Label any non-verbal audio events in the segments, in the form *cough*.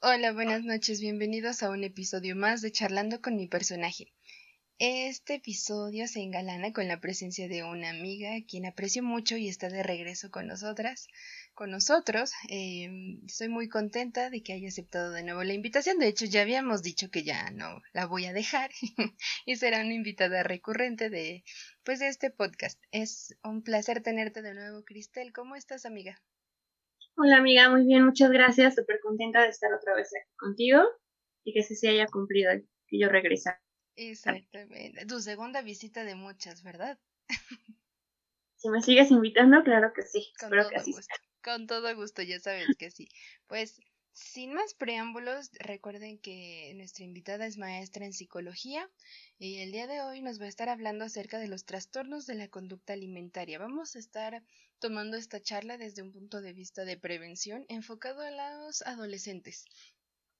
Hola, buenas noches, bienvenidos a un episodio más de Charlando con mi personaje. Este episodio se engalana con la presencia de una amiga a quien aprecio mucho y está de regreso con nosotras, con nosotros. Em, estoy muy contenta de que haya aceptado de nuevo la invitación. De hecho, ya habíamos dicho que ya no la voy a dejar *laughs* y será una invitada recurrente de, pues, de este podcast. Es un placer tenerte de nuevo, Cristel. ¿Cómo estás, amiga? Hola, amiga. Muy bien, muchas gracias. Súper contenta de estar otra vez aquí contigo y que se haya cumplido que yo regrese. Exactamente. Tu segunda visita de muchas, ¿verdad? Si me sigues invitando, claro que sí. Con Espero todo que así gusto. Con todo gusto, ya sabes que sí. Pues, sin más preámbulos, recuerden que nuestra invitada es maestra en psicología y el día de hoy nos va a estar hablando acerca de los trastornos de la conducta alimentaria. Vamos a estar tomando esta charla desde un punto de vista de prevención enfocado a los adolescentes.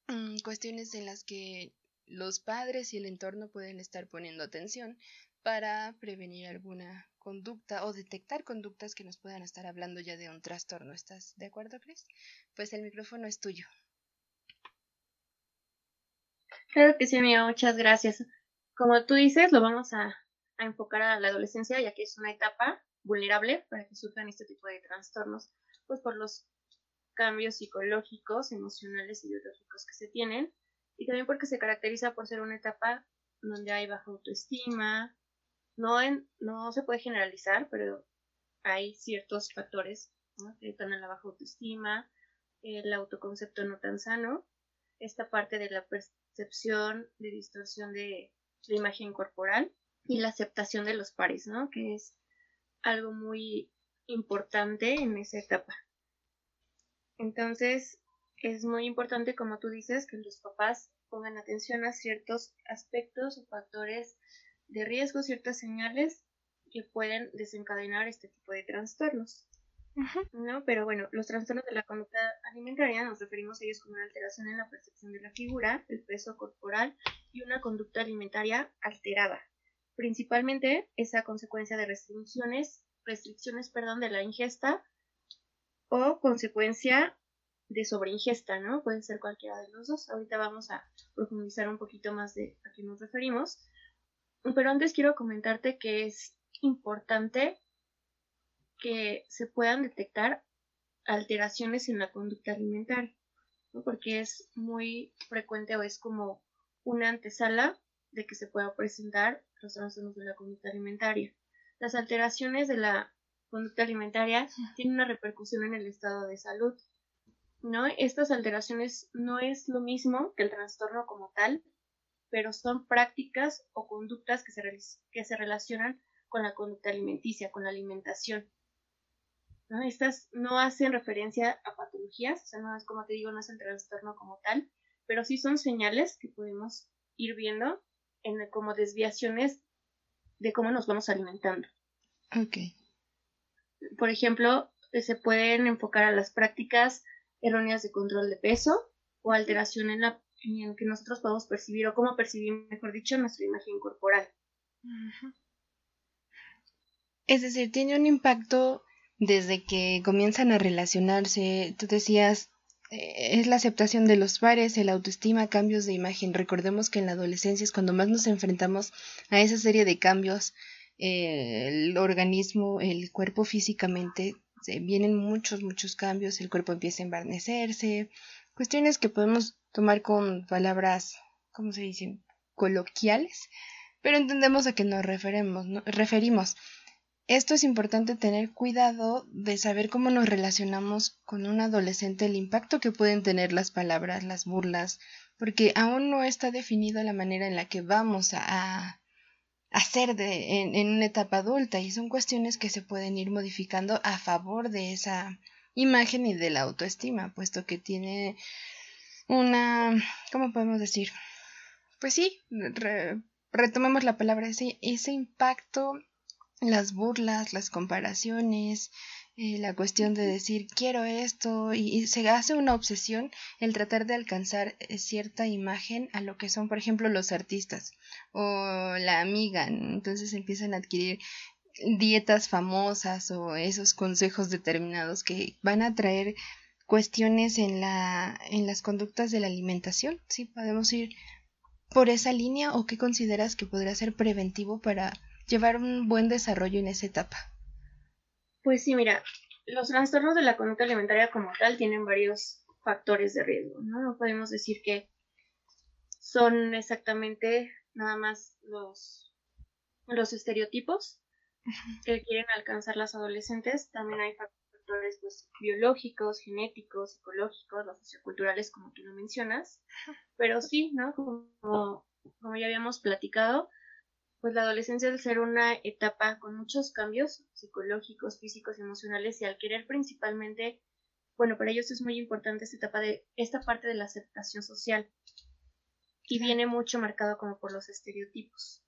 Mm, cuestiones en las que los padres y el entorno pueden estar poniendo atención para prevenir alguna conducta o detectar conductas que nos puedan estar hablando ya de un trastorno. ¿Estás de acuerdo, Chris? Pues el micrófono es tuyo. Claro que sí, amiga. Muchas gracias. Como tú dices, lo vamos a, a enfocar a la adolescencia, ya que es una etapa vulnerable para que surjan este tipo de trastornos, pues por los cambios psicológicos, emocionales y biológicos que se tienen y también porque se caracteriza por ser una etapa donde hay baja autoestima. No, en, no se puede generalizar, pero hay ciertos factores que están en la baja autoestima, el autoconcepto no tan sano, esta parte de la de distorsión de la imagen corporal y la aceptación de los pares, ¿no? Que es algo muy importante en esa etapa. Entonces, es muy importante, como tú dices, que los papás pongan atención a ciertos aspectos o factores de riesgo, ciertas señales que pueden desencadenar este tipo de trastornos. ¿No? Pero bueno, los trastornos de la conducta alimentaria nos referimos a ellos como una alteración en la percepción de la figura, el peso corporal y una conducta alimentaria alterada. Principalmente es a consecuencia de restricciones, restricciones, perdón, de la ingesta o consecuencia de sobreingesta, ¿no? Pueden ser cualquiera de los dos. Ahorita vamos a profundizar un poquito más de a qué nos referimos. Pero antes quiero comentarte que es importante que se puedan detectar alteraciones en la conducta alimentaria, ¿no? porque es muy frecuente o es como una antesala de que se pueda presentar los trastornos de la conducta alimentaria. Las alteraciones de la conducta alimentaria *laughs* tienen una repercusión en el estado de salud ¿no? Estas alteraciones no es lo mismo que el trastorno como tal, pero son prácticas o conductas que se, que se relacionan con la conducta alimenticia, con la alimentación. ¿No? Estas no hacen referencia a patologías, o sea, no es como te digo, no es el trastorno como tal, pero sí son señales que podemos ir viendo en, como desviaciones de cómo nos vamos alimentando. Ok. Por ejemplo, se pueden enfocar a las prácticas erróneas de control de peso o alteración en la en que nosotros podemos percibir o cómo percibir, mejor dicho, nuestra imagen corporal. Es decir, tiene un impacto desde que comienzan a relacionarse. Tú decías, eh, es la aceptación de los pares, el autoestima, cambios de imagen. Recordemos que en la adolescencia es cuando más nos enfrentamos a esa serie de cambios. Eh, el organismo, el cuerpo físicamente vienen muchos, muchos cambios, el cuerpo empieza a envarnecerse, cuestiones que podemos tomar con palabras, ¿cómo se dicen? coloquiales, pero entendemos a qué nos referimos, referimos. Esto es importante tener cuidado de saber cómo nos relacionamos con un adolescente, el impacto que pueden tener las palabras, las burlas, porque aún no está definido la manera en la que vamos a, hacer de, en, en, una etapa adulta y son cuestiones que se pueden ir modificando a favor de esa imagen y de la autoestima, puesto que tiene una, ¿cómo podemos decir? Pues sí, retomemos la palabra, ese impacto, las burlas, las comparaciones, eh, la cuestión de decir quiero esto y, se hace una obsesión el tratar de alcanzar eh, cierta imagen a lo que son por ejemplo los artistas o la amiga entonces empiezan a adquirir dietas famosas o esos consejos determinados que van a traer cuestiones en, la, en las conductas de la alimentación. ¿Sí? ¿Podemos ir por esa línea o qué consideras que podría ser preventivo para llevar un buen desarrollo en esa etapa? Pues sí, mira, los trastornos de la conducta alimentaria como tal tienen varios factores de riesgo, ¿no? No podemos decir que son exactamente nada más los, los estereotipos que quieren alcanzar las adolescentes. También hay factores pues, biológicos, genéticos, psicológicos, los socioculturales, como tú lo mencionas. Pero sí, ¿no? Como, como ya habíamos platicado, pues la adolescencia al ser una etapa con muchos cambios psicológicos, físicos, emocionales y al querer principalmente, bueno, para ellos es muy importante esta etapa de esta parte de la aceptación social y viene mucho marcado como por los estereotipos.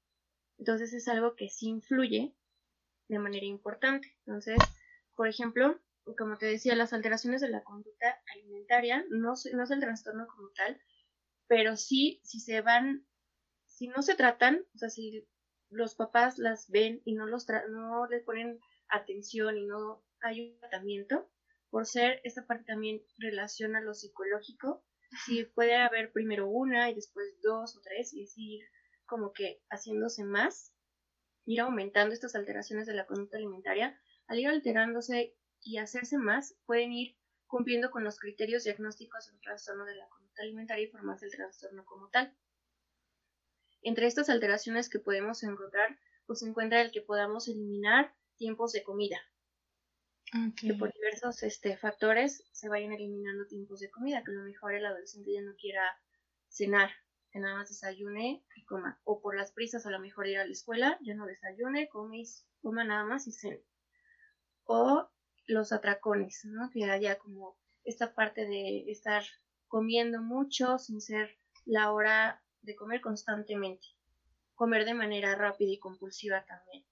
Entonces es algo que sí influye de manera importante. Entonces, por ejemplo, como te decía, las alteraciones de la conducta alimentaria no, no es el trastorno como tal, pero sí, si se van, si no se tratan, o sea, si los papás las ven y no, los no les ponen atención y no hay un tratamiento, por ser esta parte también relaciona lo psicológico, si puede haber primero una y después dos o tres y así ir como que haciéndose más, ir aumentando estas alteraciones de la conducta alimentaria, al ir alterándose y hacerse más, pueden ir cumpliendo con los criterios diagnósticos del trastorno de la conducta alimentaria y formarse el trastorno como tal. Entre estas alteraciones que podemos encontrar, pues se encuentra el que podamos eliminar tiempos de comida. Que por diversos este, factores se vayan eliminando tiempos de comida, que a lo mejor el adolescente ya no quiera cenar, que nada más desayune y coma. O por las prisas a lo mejor ir a la escuela, ya no desayune, come, coma nada más y cene. O los atracones, ¿no? Que haya como esta parte de estar comiendo mucho sin ser la hora de comer constantemente, comer de manera rápida y compulsiva también.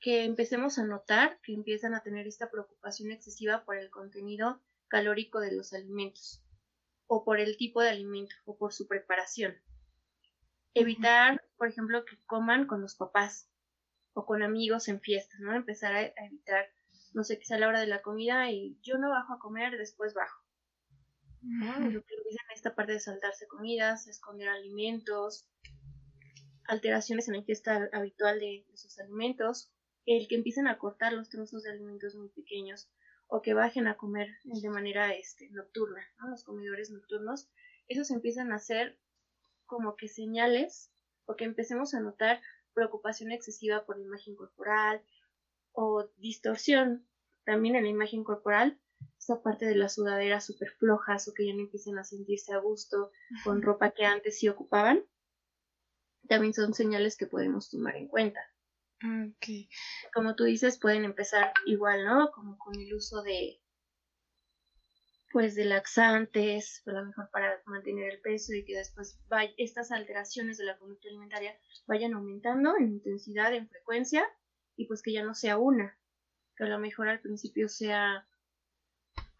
Que empecemos a notar que empiezan a tener esta preocupación excesiva por el contenido calórico de los alimentos, o por el tipo de alimento, o por su preparación. Evitar, por ejemplo, que coman con los papás o con amigos en fiestas, ¿no? Empezar a, evitar, no sé, que sea la hora de la comida y yo no bajo a comer, después bajo esta parte de saltarse comidas, esconder alimentos, alteraciones en la ingesta habitual de, sus alimentos, el que empiecen a cortar los trozos de alimentos muy pequeños o que bajen a comer de manera este, nocturna, los comedores nocturnos, esos empiezan a ser como que señales o que empecemos a notar preocupación excesiva por la imagen corporal o distorsión también en la imagen corporal esa parte de las sudaderas súper flojas o que ya no empiecen a sentirse a gusto con ropa que antes sí ocupaban, también son señales que podemos tomar en cuenta. Okay. Como tú dices, pueden empezar igual, ¿no? Como con el uso de, pues, de laxantes, a lo mejor para mantener el peso y que después vaya, estas alteraciones de la conducta alimentaria vayan aumentando en intensidad, en frecuencia, y pues que ya no sea una, que a lo mejor al principio sea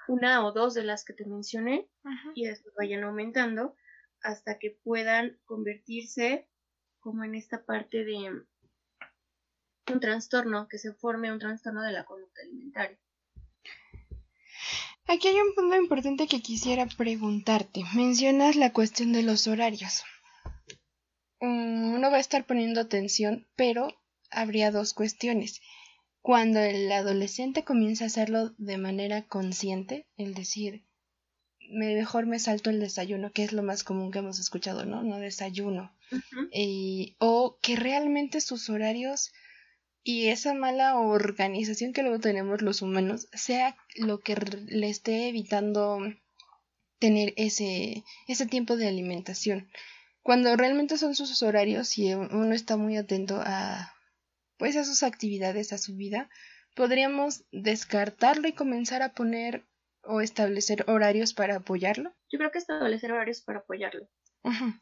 una o dos de las que te mencioné y después vayan aumentando hasta que puedan convertirse como en esta parte de un trastorno, que se forme un trastorno de la conducta alimentaria. Aquí hay un punto importante que quisiera preguntarte. Mencionas la cuestión de los horarios. Mm, uno va a estar poniendo atención, pero habría dos cuestiones. Cuando el adolescente comienza a hacerlo de manera consciente, el decir, mejor me salto el desayuno, que es lo más común que hemos escuchado, ¿no? No desayuno. o que realmente sus horarios y esa mala organización que luego tenemos los humanos sea lo que le esté evitando tener ese, ese tiempo de alimentación. Cuando realmente son sus horarios y uno está muy atento a pues a sus actividades, a su vida, podríamos descartarlo y comenzar a poner o establecer horarios para apoyarlo. Yo creo que establecer horarios para apoyarlo.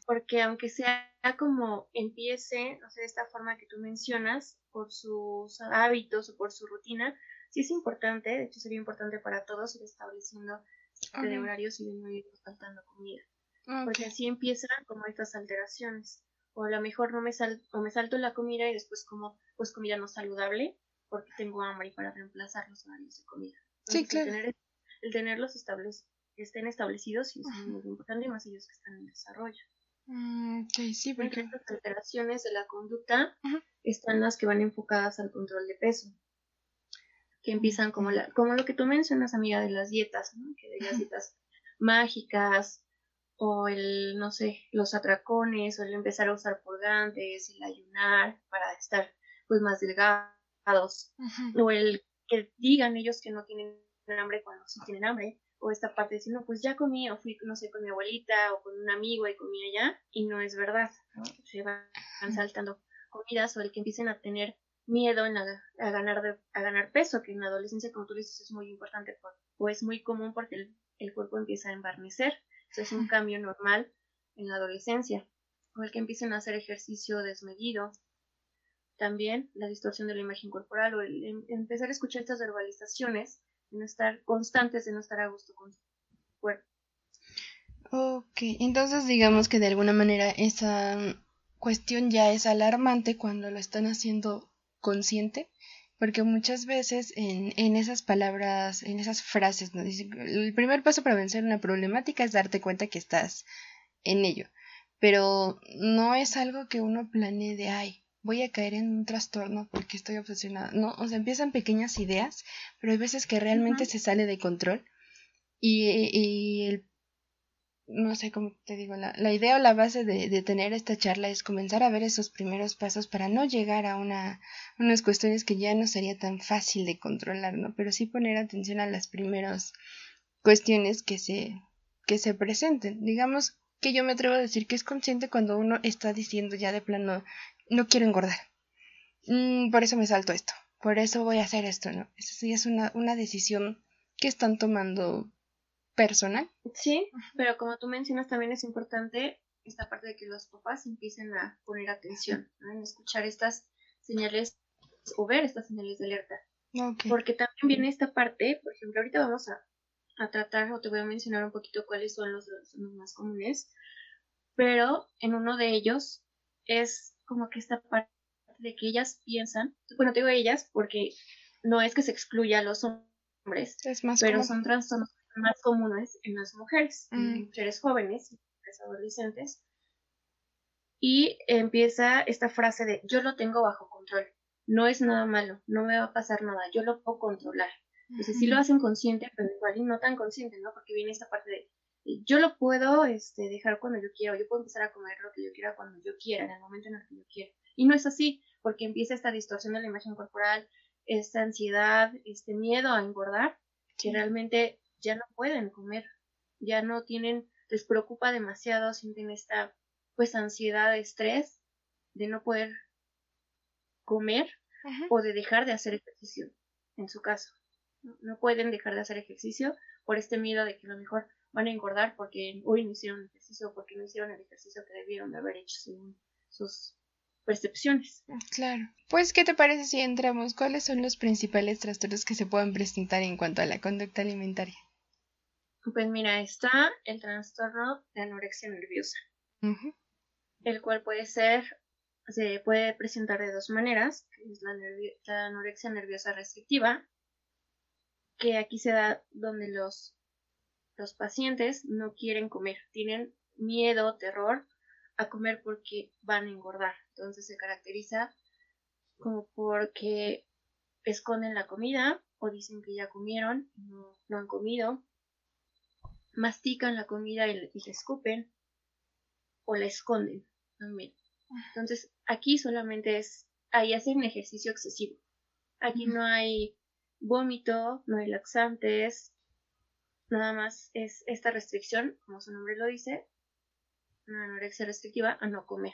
Porque aunque sea como empiece, no sé, de esta forma que tú mencionas, por sus hábitos o por su rutina, sí es importante, de hecho sería importante para todos ir estableciendo de horarios y de no ir faltando comida. Porque así empiezan como estas alteraciones o a lo mejor no me sal o me salto la comida y después como pues comida no saludable porque tengo hambre para reemplazar los horarios de comida. sí, claro. Tener el tenerlos establecidos estén establecidos y es muy importante, más ellos que están en desarrollo. Mm, sí, porque... Las alteraciones de la conducta están las que van enfocadas al control de peso, que empiezan como, la, como lo que tú mencionas, amiga, de las dietas, ¿no? que de las dietas mágicas, o el, no sé, los atracones, o el empezar a usar purgantes, el ayunar para estar pues más delgados, o el que digan ellos que no tienen hambre cuando sí tienen hambre, o esta parte de decir, no, pues ya comí, o fui, no sé, con mi abuelita o con un amigo y comí allá, y no es verdad, Se van saltando comidas o el que empiecen a tener miedo en a, ganar a ganar peso, que en la adolescencia, como tú dices, es muy importante o es muy común porque el, cuerpo empieza a embarnecer, eso es un cambio normal en la adolescencia, o el que empiecen a hacer ejercicio desmedido, también la distorsión de la imagen corporal o el em, empezar a escuchar estas verbalizaciones de no estar constantes, de no estar a gusto con su cuerpo. Ok, entonces digamos que de alguna manera esa cuestión ya es alarmante cuando lo están haciendo consciente, porque muchas veces en, en esas palabras, en esas frases, ¿no? el primer paso para vencer una problemática es darte cuenta que estás en ello, pero no es algo que uno planee de, ay, voy a caer en un trastorno porque estoy obsesionada. No, o sea, empiezan pequeñas ideas, pero hay veces que realmente se sale de control y, y, el, no sé cómo te digo, la, la idea o la base de, de, tener esta charla es comenzar a ver esos primeros pasos para no llegar a una, unas cuestiones que ya no sería tan fácil de controlar, ¿no? Pero sí poner atención a las primeras cuestiones que se, que se presenten. Digamos que yo me atrevo a decir que es consciente cuando uno está diciendo ya de plano no quiero engordar. Mm, por eso me salto esto. Por eso voy a hacer esto, ¿no? Eso sí es una, una decisión que están tomando personal. Sí, pero como tú mencionas, también es importante esta parte de que los papás empiecen a poner atención, ¿no? en escuchar estas señales o ver estas señales de alerta. Porque también viene esta parte, por ejemplo, ahorita vamos a, a tratar o te voy a mencionar un poquito cuáles son los, los más comunes, pero en uno de ellos es como que esta parte de que ellas piensan, bueno, te digo ellas porque no es que se excluya a los hombres, pero son trastornos más comunes en las mujeres, en mm. mujeres jóvenes, mujeres adolescentes. Y empieza esta frase de yo lo tengo bajo control, no es nada malo, no me va a pasar nada, yo lo puedo controlar. Entonces sí lo hacen consciente, pero igual y no tan consciente, ¿no? Porque viene esta parte de yo lo puedo este, dejar cuando yo quiera, yo puedo empezar a comer lo que yo quiera cuando yo quiera, en el momento en el que yo quiera. Y no es así, porque empieza esta distorsión de la imagen corporal, esta ansiedad, este miedo a engordar, que realmente ya no pueden comer, ya no tienen, les preocupa demasiado, sienten esta pues ansiedad, estrés de no poder comer o de dejar de hacer ejercicio, en su caso. No pueden dejar de hacer ejercicio por este miedo de que a lo mejor van a engordar porque hoy no hicieron ejercicio porque no hicieron el ejercicio que debieron de haber hecho según sus percepciones. Claro. Pues, ¿qué te parece si entramos? ¿Cuáles son los principales trastornos que se pueden presentar en cuanto a la conducta alimentaria? Pues mira, está el trastorno de anorexia nerviosa, el cual puede ser, se puede presentar de dos maneras, que es la, la anorexia nerviosa restrictiva, que aquí se da donde los los pacientes no quieren comer, tienen miedo, terror a comer porque van a engordar. Entonces se caracteriza como porque esconden la comida o dicen que ya comieron y no, han comido, mastican la comida y, y la escupen o la esconden también. Entonces aquí solamente es, ahí hacen ejercicio excesivo. Aquí no hay vómito, no hay laxantes, Nada más es esta restricción, como su nombre lo dice, una anorexia restrictiva a no comer.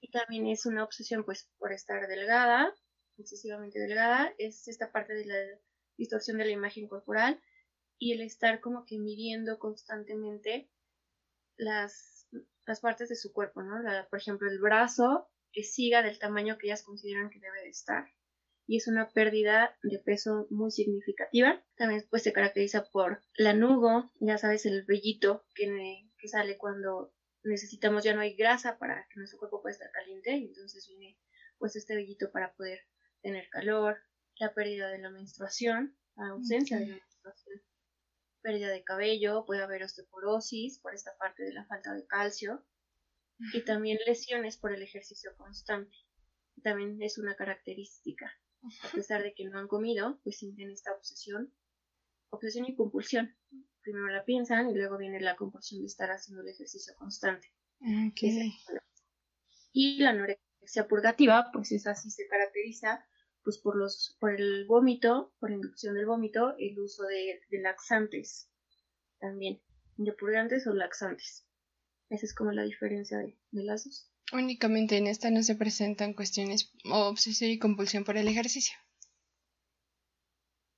Y también es una obsesión pues por estar delgada, excesivamente delgada, es esta parte de la distorsión de la imagen corporal y el estar como que midiendo constantemente las, las partes de su cuerpo, ¿no? por ejemplo, el brazo que siga del tamaño que ellas consideran que debe de estar y es una pérdida de peso muy significativa. También pues se caracteriza por lanugo, ya sabes, el vellito que, que sale cuando necesitamos, ya no hay grasa para que nuestro cuerpo pueda estar caliente y entonces viene pues este vellito para poder tener calor, la pérdida de la menstruación, la ausencia de la menstruación pérdida de cabello, puede haber osteoporosis por esta parte de la falta de calcio y también lesiones por el ejercicio constante. También es una característica. A pesar de que no han comido, pues sienten esta obsesión, obsesión y compulsión. Primero la piensan y luego viene la compulsión de estar haciendo el ejercicio constante. Y la anorexia purgativa, pues es así se caracteriza pues por los por el vómito, por la inducción del vómito, el uso de, laxantes también, de purgantes o laxantes. Esa es como la diferencia de, de las dos. Únicamente en esta no se presentan cuestiones o obsesión y compulsión por el ejercicio.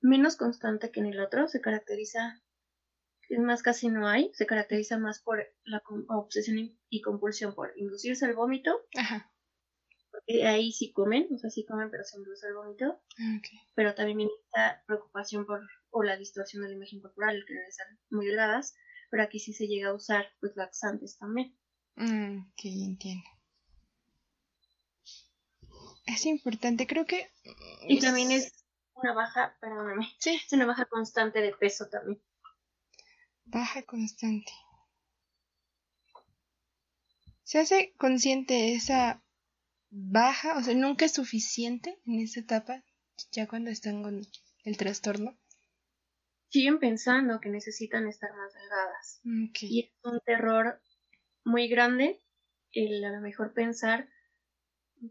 Menos constante que en el otro, se caracteriza, es más casi no hay, se caracteriza más por la obsesión y compulsión por inducirse el vómito. Ajá. Porque ahí sí comen, o sea, sí comen, pero se induce el vómito. Pero también viene esta preocupación por, o la distorsión de la imagen corporal, querer estar muy delgadas, pero aquí sí se llega a usar, pues, laxantes también. Mm, ok, entiendo es importante, creo que... Y también es una baja, perdóname, sí. es una baja constante de peso también. Baja constante. ¿Se hace consciente esa baja? O sea, nunca es suficiente en esa etapa, ya cuando están con el trastorno. Siguen pensando que necesitan estar más delgadas. Y es un terror muy grande el a lo mejor pensar,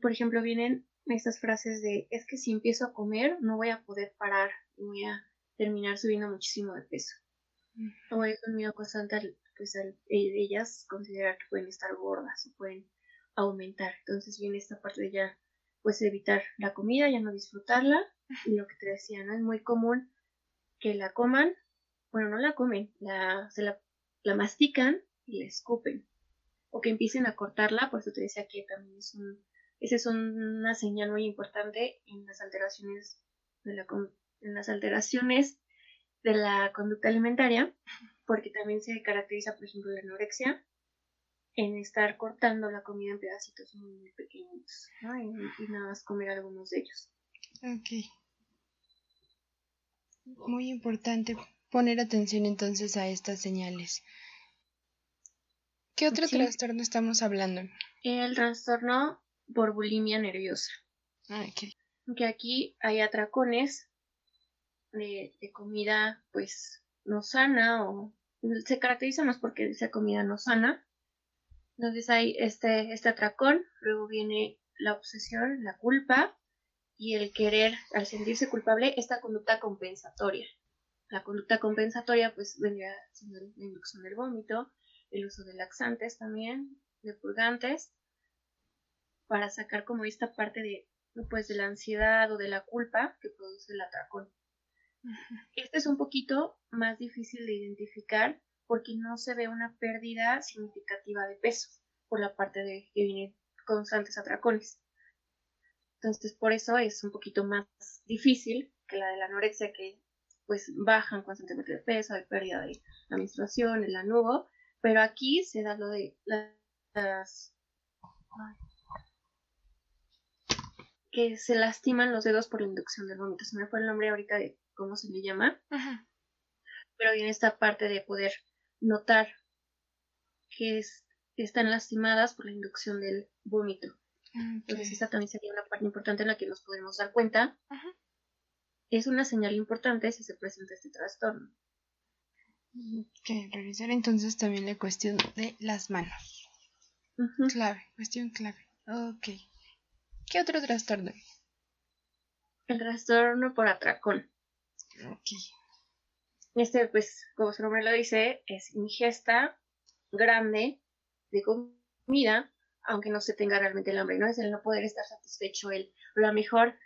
por ejemplo, vienen estas frases de es que si empiezo a comer no voy a poder parar y voy a terminar subiendo muchísimo de peso. O es un miedo constante pues al, ellas considerar que pueden estar gordas o pueden aumentar. Entonces viene esta parte de ya pues evitar la comida, ya no disfrutarla y lo que te decía, ¿no? Es muy común que la coman, bueno, no la comen, la, se la, la mastican y la escupen. O que empiecen a cortarla, por eso te decía que también es un esa es una señal muy importante en las alteraciones de la, en las alteraciones de la conducta alimentaria, porque también se caracteriza, por ejemplo, la anorexia en estar cortando la comida en pedacitos muy, pequeños y, nada más comer algunos de ellos. Ok. Muy importante poner atención entonces a estas señales. ¿Qué otro trastorno estamos hablando? El trastorno por bulimia nerviosa. Ah, que aquí hay atracones de, comida pues no sana o se caracteriza más porque dice comida no sana. Entonces hay este, este atracón, luego viene la obsesión, la culpa y el querer, al sentirse culpable, esta conducta compensatoria. La conducta compensatoria pues vendría siendo la inducción del vómito, el uso de laxantes también, de purgantes para sacar como esta parte de, pues, de la ansiedad o de la culpa que produce el atracón. *laughs* Este es un poquito más difícil de identificar porque no se ve una pérdida significativa de peso por la parte de que vienen constantes atracones. Entonces, por eso es un poquito más difícil que la de la anorexia, que pues bajan constantemente de peso, hay pérdida de la menstruación, el anugo, pero aquí se da lo de las que se lastiman los dedos por la inducción del vómito. Se me fue el nombre ahorita de cómo se le llama. Pero viene esta parte de poder notar que, están lastimadas por la inducción del vómito. Entonces esta también sería una parte importante en la que nos podemos dar cuenta. Es una señal importante si se presenta este trastorno. Ok, revisar entonces también la cuestión de las manos. Clave, cuestión clave. Ok. ¿Qué otro trastorno? El trastorno por atracón. Este, pues, como su nombre lo dice, es ingesta grande de comida, aunque no se tenga realmente el hambre, ¿no? Es el no poder estar satisfecho, el, a lo mejor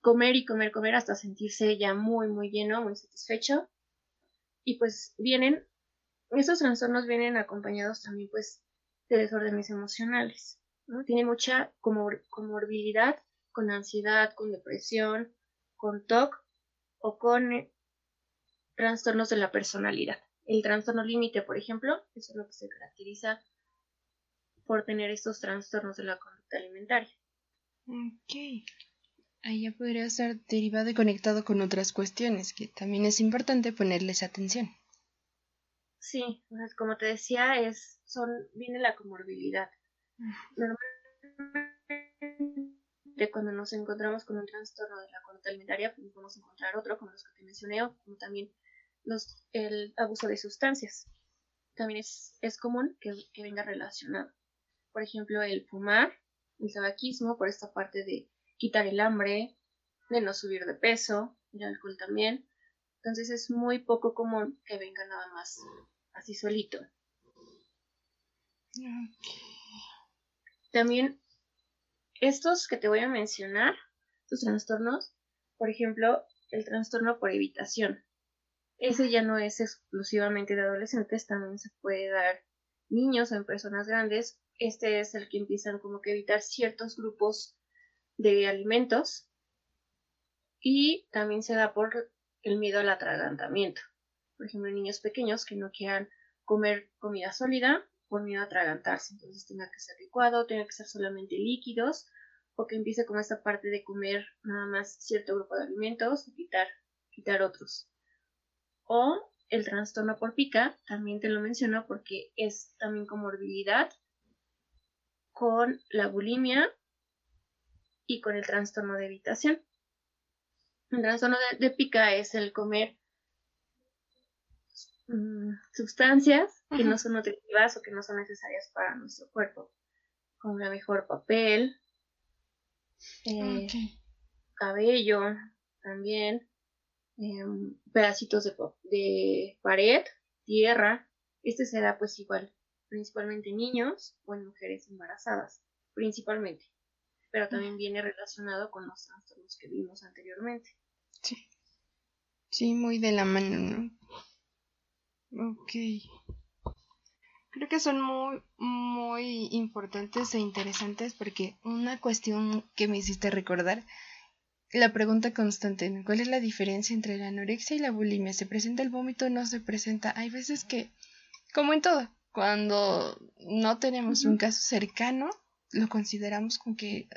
comer y comer, comer hasta sentirse ya muy, muy lleno, muy satisfecho. Y pues vienen, estos trastornos vienen acompañados también pues de desórdenes emocionales. Tiene mucha comorbilidad con ansiedad, con depresión, con TOC o con eh, trastornos de la personalidad. El trastorno límite, por ejemplo, es lo que se caracteriza por tener estos trastornos de la conducta alimentaria. Ok. Ahí ya podría estar derivado y conectado con otras cuestiones, que también es importante ponerles atención. Sí, como te decía, es, son, viene la comorbilidad. Normalmente cuando nos encontramos con un trastorno de la conducta alimentaria, pues podemos encontrar otro, como los que te mencioné, o como también los, el abuso de sustancias. También es, es común que, que venga relacionado. Por ejemplo, el fumar, el tabaquismo, por esta parte de quitar el hambre, de no subir de peso, el alcohol también. Entonces es muy poco común que venga nada más así solito. También estos que te voy a mencionar, estos trastornos, por ejemplo, el trastorno por evitación. Ese ya no es exclusivamente de adolescentes, también se puede dar niños o en personas grandes. Este es el que empiezan como que evitar ciertos grupos de alimentos y también se da por el miedo al atragantamiento. Por ejemplo, niños pequeños que no quieran comer comida sólida por miedo a atragantarse. Entonces tenga que ser licuado, tenga que ser solamente líquidos o que empiece con esta parte de comer nada más cierto grupo de alimentos y quitar, quitar otros. O el trastorno por pica, también te lo menciono porque es también comorbilidad con la bulimia y con el trastorno de evitación. El trastorno de, pica es el comer mm, sustancias que no son nutritivas o que no son necesarias para nuestro cuerpo, como la mejor papel, eh, cabello también, em, pedacitos de, de pared, tierra. Este será pues igual, principalmente niños o en mujeres embarazadas, principalmente pero también viene relacionado con los trastornos que vimos anteriormente. Sí. Sí, muy de la mano, ¿no? Ok. Creo que son muy, muy importantes e interesantes porque una cuestión que me hiciste recordar, la pregunta constante, ¿cuál es la diferencia entre la anorexia y la bulimia? ¿Se presenta el vómito o no se presenta? Hay veces que, como en todo, cuando no tenemos un caso cercano, lo consideramos como que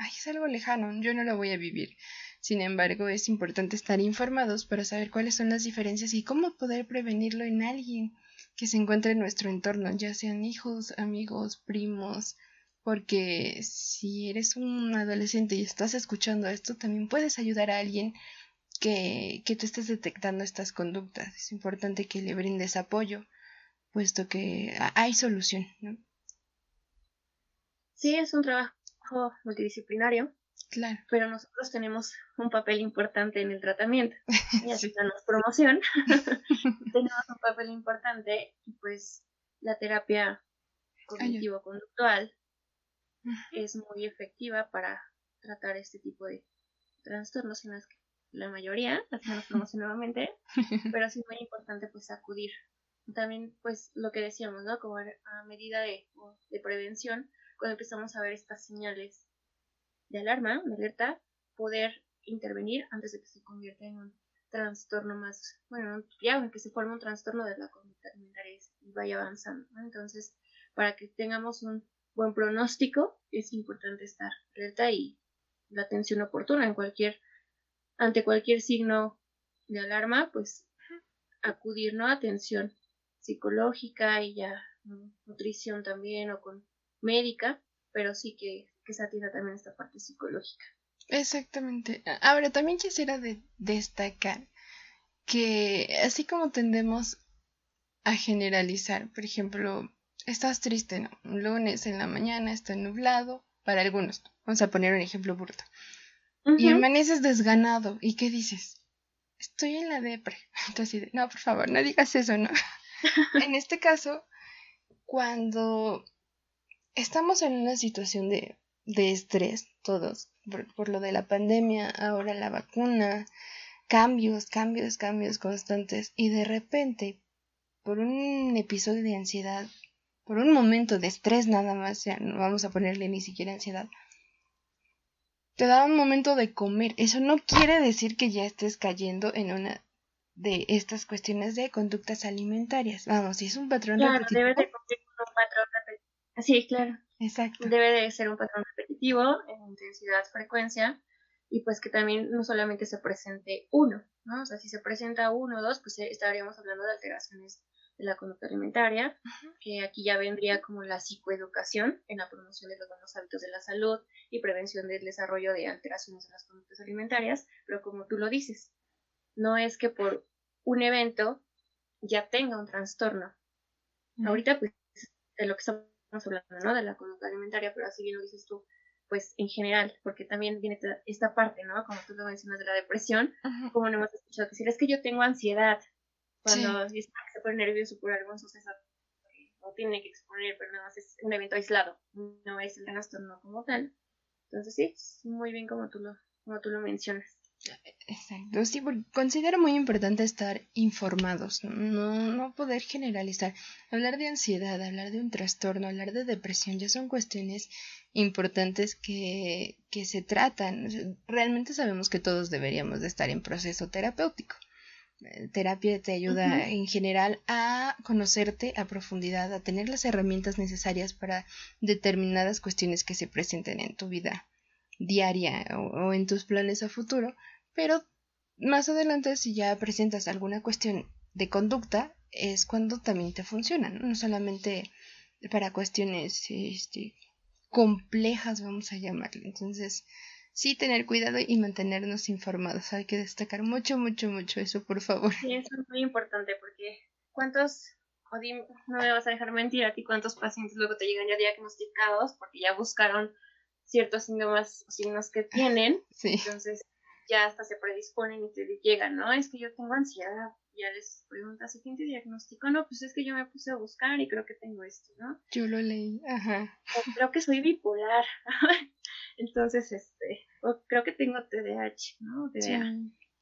ay, es algo lejano, yo no lo voy a vivir. Sin embargo, es importante estar informados para saber cuáles son las diferencias y cómo poder prevenirlo en alguien que se encuentre en nuestro entorno, ya sean hijos, amigos, primos, porque si eres un adolescente y estás escuchando esto, también puedes ayudar a alguien que, que tú estés detectando estas conductas. Es importante que le brindes apoyo, puesto que hay solución, ¿no? Sí, es un trabajo multidisciplinario. Claro. Pero nosotros tenemos un papel importante en el tratamiento. *laughs* Y así damos promoción. *laughs* *laughs* tenemos un papel importante y pues la terapia cognitivo-conductual es muy efectiva para tratar este tipo de trastornos en las que la mayoría hacemos promoción nuevamente, pero sí muy importante pues acudir. También pues lo que decíamos, ¿no? Como a medida de, de prevención, cuando empezamos a ver estas señales de alarma, de alerta, poder intervenir antes de que se convierta en un trastorno más, bueno, ya que se forme un trastorno de la conducta alimentaria y vaya avanzando. Entonces, para que tengamos un buen pronóstico, es importante estar alerta y la atención oportuna en cualquier, ante cualquier signo de alarma, pues acudir ¿no? atención psicológica y ya nutrición también o con médica, pero sí que, que se atienda también esta parte psicológica. Exactamente. Ahora, también quisiera destacar que así como tendemos a generalizar, por ejemplo, estás triste, ¿no? Un lunes en la mañana está nublado, para algunos, vamos a poner un ejemplo burdo. Y amaneces desganado, ¿y qué dices? Estoy en la depre. *laughs* Entonces, no, por favor, no digas eso, ¿no? *laughs* en este caso, cuando estamos en una situación de, de estrés todos, por, lo de la pandemia, ahora la vacuna, cambios, cambios, cambios constantes y de repente, por un episodio de ansiedad, por un momento de estrés nada más, ya no vamos a ponerle ni siquiera ansiedad, te da un momento de comer. Eso no quiere decir que ya estés cayendo en una de estas cuestiones de conductas alimentarias. Vamos, si es un patrón claro, Debe de cumplir un patrón Sí, claro. Exacto. Debe de ser un patrón repetitivo en intensidad, frecuencia, y pues que también no solamente se presente uno, ¿no? O sea, si se presenta uno o dos, pues estaríamos hablando de alteraciones de la conducta alimentaria, que aquí ya vendría como la psicoeducación en la promoción de los buenos hábitos de la salud y prevención del desarrollo de alteraciones en las conductas alimentarias, pero como tú lo dices, no es que por un evento ya tenga un trastorno. Ahorita, pues, de lo que estamos hablando, ¿no? De la conducta alimentaria, pero así bien lo dices tú, pues, en general, porque también viene esta parte, ¿no? Como tú lo mencionas de la depresión, como no hemos escuchado decir, es que yo tengo ansiedad, cuando se pone nervioso por algún suceso no tiene que exponer, pero nada más es un evento aislado, no es el trastorno como tal. Entonces sí, muy bien como tú lo, como tú lo mencionas. Exacto, sí, porque considero muy importante estar informados, no, no poder generalizar. Hablar de ansiedad, hablar de un trastorno, hablar de depresión, ya son cuestiones importantes que, que se tratan. Realmente sabemos que todos deberíamos de estar en proceso terapéutico. Eh, terapia te ayuda en general a conocerte a profundidad, a tener las herramientas necesarias para determinadas cuestiones que se presenten en tu vida diaria o, en tus planes a futuro, pero más adelante si ya presentas alguna cuestión de conducta es cuando también te funciona, no, solamente para cuestiones este, complejas vamos a llamarle. Entonces, sí tener cuidado y mantenernos informados. Hay que destacar mucho, mucho, mucho eso, por favor. Sí, eso es muy importante porque ¿cuántos, no me vas a dejar mentir a ti, cuántos pacientes luego te llegan ya diagnosticados porque ya buscaron ciertos síntomas o signos que tienen? *laughs* Sí. Entonces ya hasta se predisponen y te llegan, ¿no? Es que yo tengo ansiedad. Ya les preguntas, ¿quién te diagnosticó? No, pues es que yo me puse a buscar y creo que tengo esto, ¿no? Yo lo leí, ajá. creo que soy bipolar. *laughs* Entonces, este, creo que tengo TDAH, ¿no? TDA.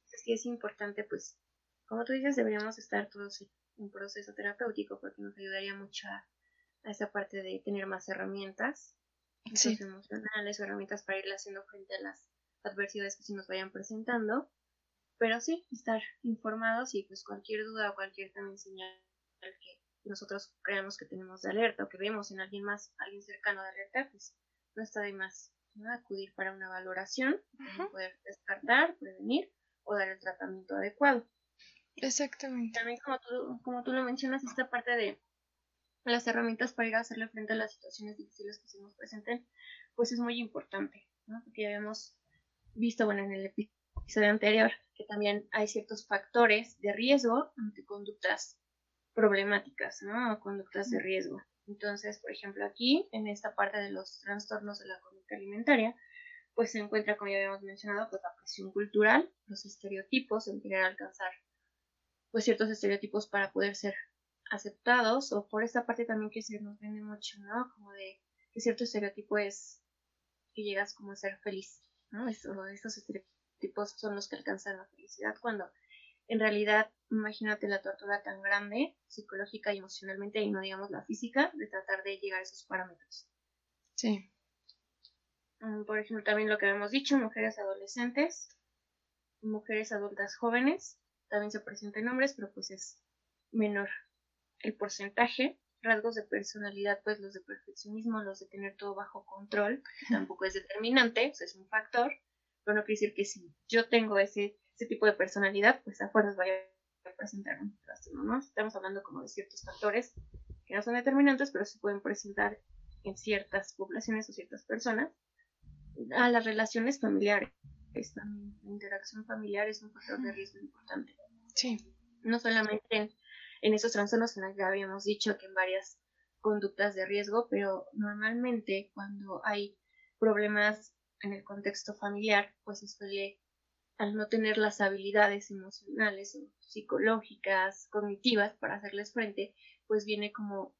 Sí. es importante, pues, como tú dices, deberíamos estar todos en un proceso terapéutico porque nos ayudaría mucho a, esa parte de tener más herramientas emocionales, herramientas para ir haciendo frente a las adversidades que se nos vayan presentando. Pero sí, estar informados y pues cualquier duda o cualquier también señal que nosotros creamos que tenemos de alerta o que vemos en alguien más, alguien cercano de alerta, pues no está de más acudir para una valoración, para poder descartar, prevenir o dar el tratamiento adecuado. Exactamente. También como tú, como tú lo mencionas, esta parte de las herramientas para ir a hacerle frente a las situaciones difíciles que se nos presenten, pues es muy importante, ¿no? Porque ya habíamos visto, bueno, en el episodio anterior, que también hay ciertos factores de riesgo ante conductas problemáticas, ¿no? O conductas de riesgo. Entonces, por ejemplo, aquí, en esta parte de los trastornos de la conducta alimentaria, pues se encuentra, como ya habíamos mencionado, pues la presión cultural, los estereotipos, en querer alcanzar pues ciertos estereotipos para poder ser aceptados, o por esta parte también que se nos vende mucho, ¿no? Como de que cierto estereotipo es que llegas como a ser feliz, ¿no? estos estereotipos son los que alcanzan la felicidad, cuando en realidad, imagínate la tortura tan grande, psicológica y emocionalmente, y no digamos la física, de tratar de llegar a esos parámetros. Sí. Mm, por ejemplo, también lo que hemos dicho, mujeres adolescentes, mujeres adultas jóvenes, también se presentan hombres, pero pues es menor el porcentaje. Rasgos de personalidad, pues los de perfeccionismo, los de tener todo bajo control, tampoco es determinante, es un factor, pero no quiere decir que si yo tengo ese ese tipo de personalidad, pues afuera vaya a presentar un trastorno, ¿no? Estamos hablando como de ciertos factores que no son determinantes, pero se pueden presentar en ciertas poblaciones o ciertas personas. A las relaciones familiares, la interacción familiar es un factor de riesgo importante. Sí. No solamente en, en esos trastornos en los que habíamos dicho que en varias conductas de riesgo, pero normalmente cuando hay problemas en el contexto familiar, pues se suele al no tener las habilidades emocionales o psicológicas, cognitivas para hacerles frente, pues viene como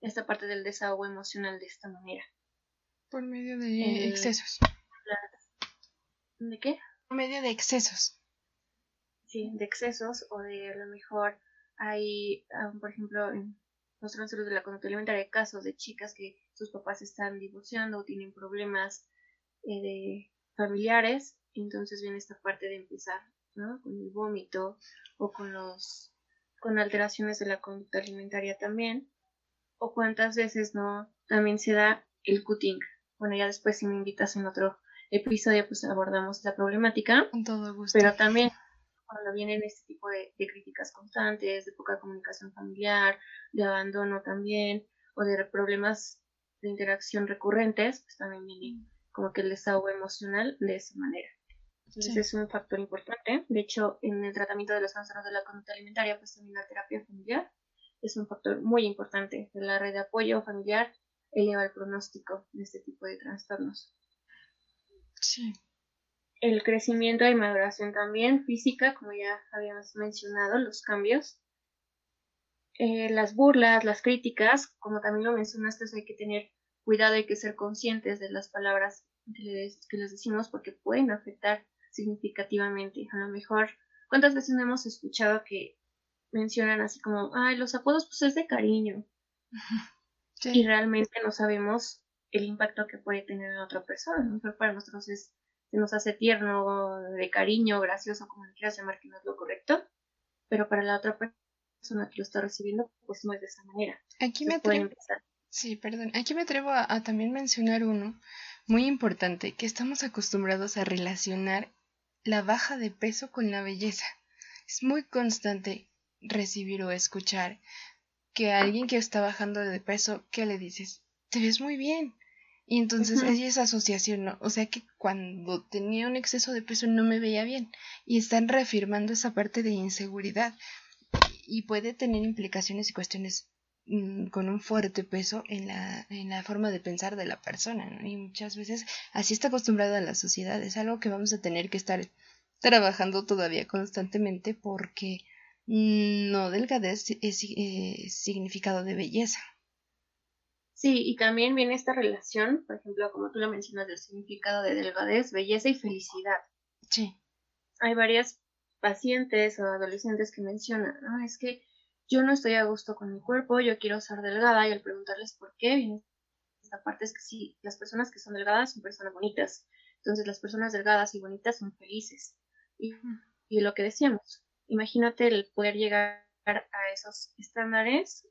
esta parte del desahogo emocional de esta manera. Por medio de excesos. ¿De qué? Por medio de excesos. Sí, de excesos o de a lo mejor hay, ah, por ejemplo, en los trastornos de la conducta alimentaria hay casos de chicas que sus papás están divorciando o tienen problemas eh, de familiares entonces viene esta parte de empezar, ¿no? Con el vómito o con los con alteraciones de la conducta alimentaria también. O cuántas veces no también se da el cutting. Bueno, ya después si me invitas en otro episodio pues abordamos esa problemática. Con todo gusto. Pero también cuando vienen este tipo de, críticas constantes, de poca comunicación familiar, de abandono también, o de problemas de interacción recurrentes, pues también viene como que el desahogo emocional de esa manera. Entonces es un factor importante. De hecho, en el tratamiento de los trastornos de la conducta alimentaria, pues también la terapia familiar es un factor muy importante. La red de apoyo familiar eleva el pronóstico de este tipo de trastornos. Sí. El crecimiento y maduración también, física, como ya habíamos mencionado, los cambios. Eh, las burlas, las críticas, como también lo mencionaste, hay que tener cuidado, hay que ser conscientes de las palabras que les, que les decimos porque pueden afectar significativamente. A lo mejor, ¿cuántas veces no hemos escuchado que mencionan así como, ay, los apodos pues es de cariño? Y realmente no sabemos el impacto que puede tener en otra persona. A lo mejor para nosotros es, se nos hace tierno, de cariño, gracioso, como le quieras llamar, que no es lo correcto, pero para la otra persona que lo está recibiendo, pues no es de esa manera. Aquí me atrevo. Sí, perdón. Aquí me atrevo a también mencionar uno muy importante, que estamos acostumbrados a relacionar la baja de peso con la belleza. Es muy constante recibir o escuchar que alguien que está bajando de peso, ¿qué le dices? Te ves muy bien. Y entonces hay esa asociación, ¿no? O sea que cuando tenía un exceso de peso no me veía bien. Y están reafirmando esa parte de inseguridad. Y puede tener implicaciones y cuestiones mm, con un fuerte peso en la, en la forma de pensar de la persona, ¿no? Y muchas veces así está acostumbrada la sociedad. Es algo que vamos a tener que estar trabajando todavía constantemente porque no delgadez es eh, significado de belleza. Sí, y también viene esta relación, por ejemplo, como tú lo mencionas, del significado de delgadez, belleza y felicidad. Sí. Hay varias pacientes o adolescentes que mencionan, ¿no? Es que yo no estoy a gusto con mi cuerpo, yo quiero ser delgada y al preguntarles por qué, viene esta parte es que sí, las personas que son delgadas son personas bonitas. Entonces las personas delgadas y bonitas son felices. Y, y lo que decíamos, imagínate el poder llegar a esos estándares,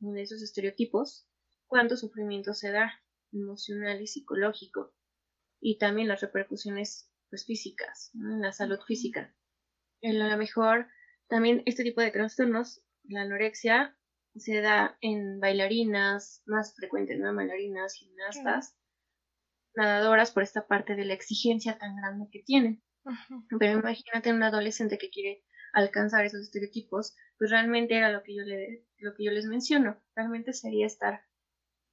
de esos estereotipos, cuánto sufrimiento se da emocional y psicológico y también las repercusiones pues físicas, en la salud física. a lo mejor también este tipo de trastornos, la anorexia, se da en bailarinas, más frecuente, ¿no? Bailarinas, gimnastas, nadadoras por esta parte de la exigencia tan grande que tienen. Pero imagínate un adolescente que quiere alcanzar esos estereotipos, pues realmente era lo que yo, le, lo que yo les menciono. Realmente sería estar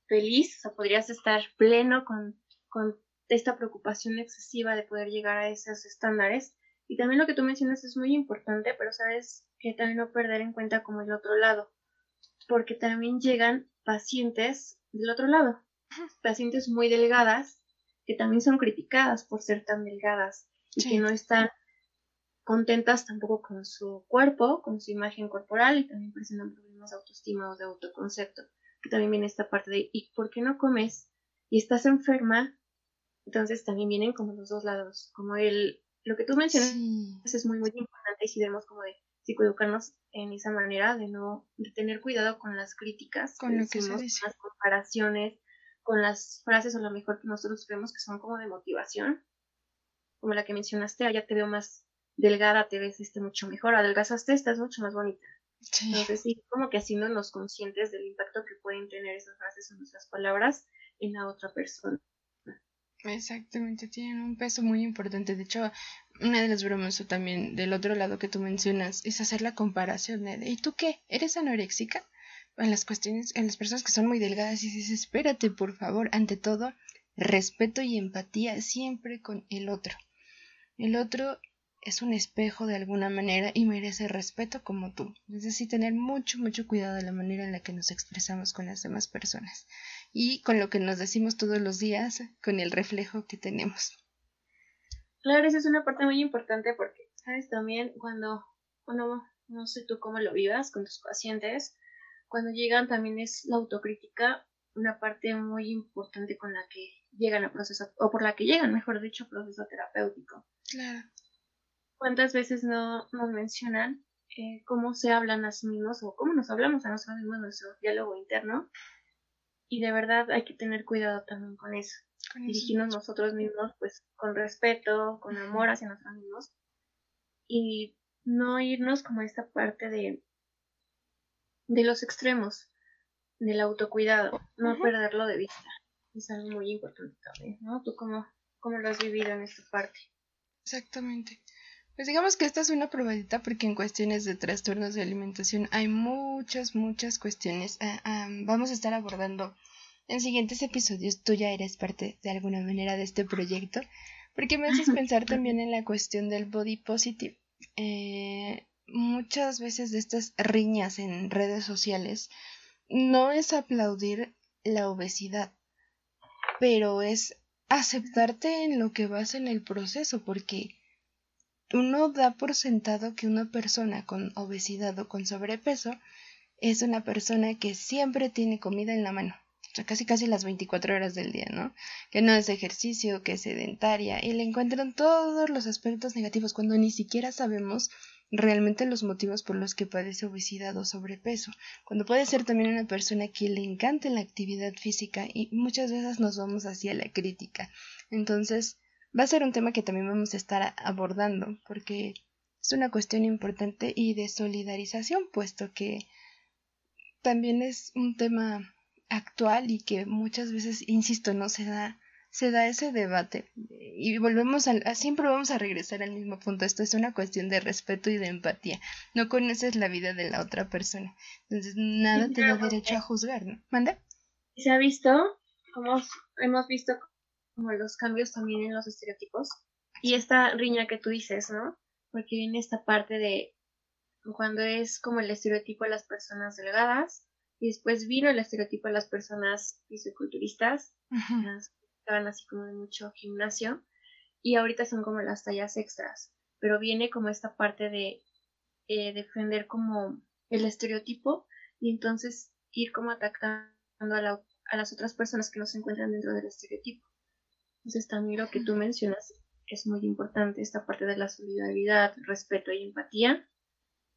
feliz, o sea, podrías estar pleno con, con esta preocupación excesiva de poder llegar a esos estándares. Y también lo que tú mencionas es muy importante, pero sabes que también no perder en cuenta como el otro lado, porque también llegan pacientes del otro lado, pacientes muy delgadas que también son criticadas por ser tan delgadas y que no están contentas tampoco con su cuerpo, con su imagen corporal y también presentan problemas de autoestima o de autoconcepto. Que también viene esta parte de ¿y por qué no comes? Y estás enferma. Entonces también vienen como los dos lados, como el lo que tú mencionas es muy muy importante y si vemos como de psicoeducarnos en esa manera de no de tener cuidado con las críticas, con lo que las comparaciones, con las frases o lo mejor que nosotros creemos que son como de motivación, como la que mencionaste, allá te veo más delgada, te ves este mucho mejor, adelgazaste, estás mucho más bonita. Entonces sí, como que haciéndonos conscientes del impacto que pueden tener esas frases o nuestras palabras en la otra persona. Exactamente, tienen un peso muy importante. De hecho, una de las bromas o también del otro lado que tú mencionas es hacer la comparación de ¿y tú qué? ¿Eres anoréxica? En las cuestiones, en las personas que son muy delgadas y dices, espérate, por favor, ante todo, respeto y empatía siempre con el otro. El otro es un espejo de alguna manera y merece respeto como tú. Es decir, tener mucho, mucho cuidado de la manera en la que nos expresamos con las demás personas y con lo que nos decimos todos los días, con el reflejo que tenemos. Claro, esa es una parte muy importante porque, ¿sabes? También cuando, uno, no sé tú cómo lo vivas con tus pacientes, cuando llegan también es la autocrítica una parte muy importante con la que llegan a proceso, o por la que llegan, mejor dicho, proceso terapéutico. Claro. ¿Cuántas veces no nos mencionan eh, cómo se hablan a sí mismos o cómo nos hablamos a nosotros mismos, nuestro diálogo interno? Y de verdad hay que tener cuidado también con eso. Dirigirnos nosotros mismos pues con respeto, con amor hacia nosotros mismos y no irnos como a esta parte de, de los extremos del autocuidado, no perderlo de vista. Es algo muy importante también, ¿no? ¿Tú cómo, cómo lo has vivido en esta parte? Exactamente. Pues digamos que esta es una probadita porque en cuestiones de trastornos de alimentación hay muchas, muchas cuestiones. Ah, ah, vamos a estar abordando en siguientes episodios. Tú ya eres parte de alguna manera de este proyecto porque me haces *laughs* pensar también en la cuestión del body positive. Eh, muchas veces de estas riñas en redes sociales no es aplaudir la obesidad, pero es aceptarte en lo que vas en el proceso, porque uno da por sentado que una persona con obesidad o con sobrepeso es una persona que siempre tiene comida en la mano casi casi las 24 horas del día, ¿no? Que no es ejercicio, que es sedentaria, y le encuentran todos los aspectos negativos cuando ni siquiera sabemos realmente los motivos por los que padece obesidad o sobrepeso, cuando puede ser también una persona que le encante la actividad física y muchas veces nos vamos hacia la crítica. Entonces, va a ser un tema que también vamos a estar abordando, porque es una cuestión importante y de solidarización, puesto que también es un tema actual y que muchas veces, insisto, no se da se da ese debate y volvemos a, siempre vamos a regresar al mismo punto. Esto es una cuestión de respeto y de empatía. No conoces la vida de la otra persona. Entonces, nada te da derecho a juzgar, ¿no? ¿Manda? Se ha visto, como hemos visto como los cambios también en los estereotipos y esta riña que tú dices, ¿no? Porque viene esta parte de cuando es como el estereotipo de las personas delgadas y después vino el estereotipo de las personas fisiculturistas, que estaban así como de mucho gimnasio, y ahorita son como las tallas extras, pero viene como esta parte de eh, defender como el estereotipo y entonces ir como atacando a, a las otras personas que no se encuentran dentro del estereotipo. Entonces también lo que tú mencionas es muy importante, esta parte de la solidaridad, respeto y empatía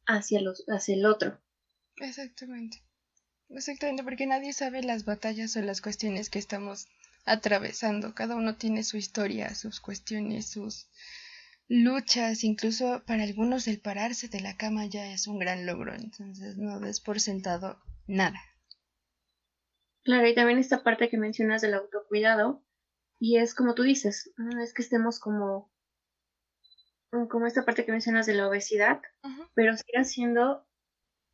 hacia, los, hacia el otro. Exactamente. Exactamente, porque nadie sabe las batallas o las cuestiones que estamos atravesando. Cada uno tiene su historia, sus cuestiones, sus luchas. Incluso para algunos el pararse de la cama ya es un gran logro. Entonces no des por sentado nada. Claro, y también esta parte que mencionas del autocuidado. Y es como tú dices, no es que estemos como como esta parte que mencionas de la obesidad, pero sigue siendo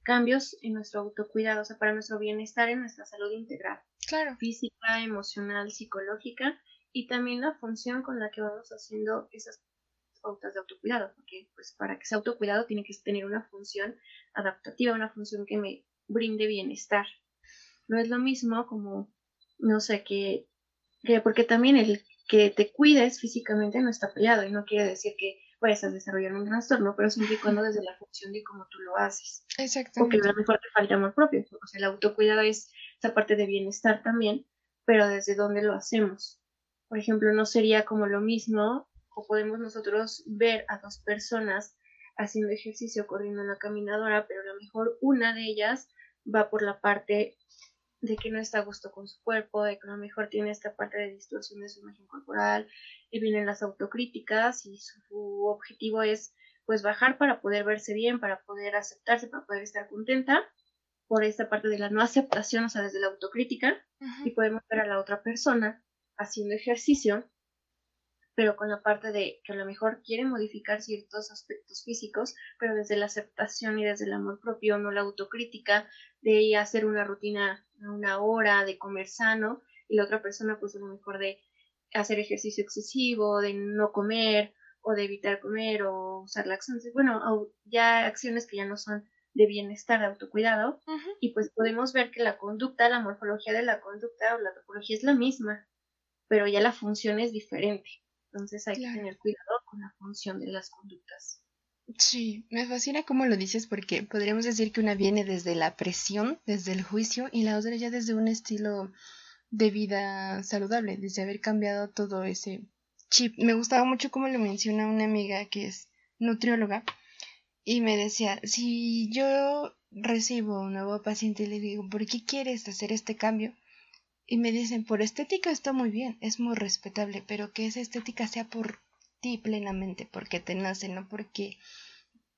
cambios en nuestro autocuidado, o sea, para nuestro bienestar, en nuestra salud integral. Claro. Física, emocional, psicológica y también la función con la que vamos haciendo esas pautas de autocuidado, porque pues para que sea autocuidado tiene que tener una función adaptativa, una función que me brinde bienestar. No es lo mismo como, no sé, que, que porque también el que te cuides físicamente no está peleado y no quiere decir que puedes desarrollar un trastorno, pero siempre y cuando desde la función de cómo tú lo haces. Exactamente. Porque a lo mejor te falta amor propio. O sea, el autocuidado es esa parte de bienestar también, pero desde dónde lo hacemos. Por ejemplo, no sería como lo mismo, o podemos nosotros ver a dos personas haciendo ejercicio, corriendo en la caminadora, pero a lo mejor una de ellas va por la parte de que no está a gusto con su cuerpo, de que a lo mejor tiene esta parte de distorsión de su imagen corporal, y vienen las autocríticas y su objetivo es pues bajar para poder verse bien, para poder aceptarse, para poder estar contenta por esta parte de la no aceptación, o sea, desde la autocrítica, y podemos ver a la otra persona haciendo ejercicio, pero con la parte de que a lo mejor quiere modificar ciertos aspectos físicos, pero desde la aceptación y desde el amor propio, no la autocrítica, de hacer una rutina una hora, de comer sano, y la otra persona pues a lo mejor de hacer ejercicio excesivo, de no comer, o de evitar comer, o usar laxantes, bueno, ya acciones que ya no son de bienestar, de autocuidado, y pues podemos ver que la conducta, la morfología de la conducta o la topología es la misma, pero ya la función es diferente. Entonces hay que tener cuidado con la función de las conductas. Sí, me fascina cómo lo dices porque podríamos decir que una viene desde la presión, desde el juicio y la otra ya desde un estilo de vida saludable, desde haber cambiado todo ese chip. Me gustaba mucho cómo lo menciona una amiga que es nutrióloga y me decía, si yo recibo un nuevo paciente y le digo, ¿por qué quieres hacer este cambio? Y me dicen, por estética está muy bien, es muy respetable, pero que esa estética sea por ti plenamente, porque te nace, no porque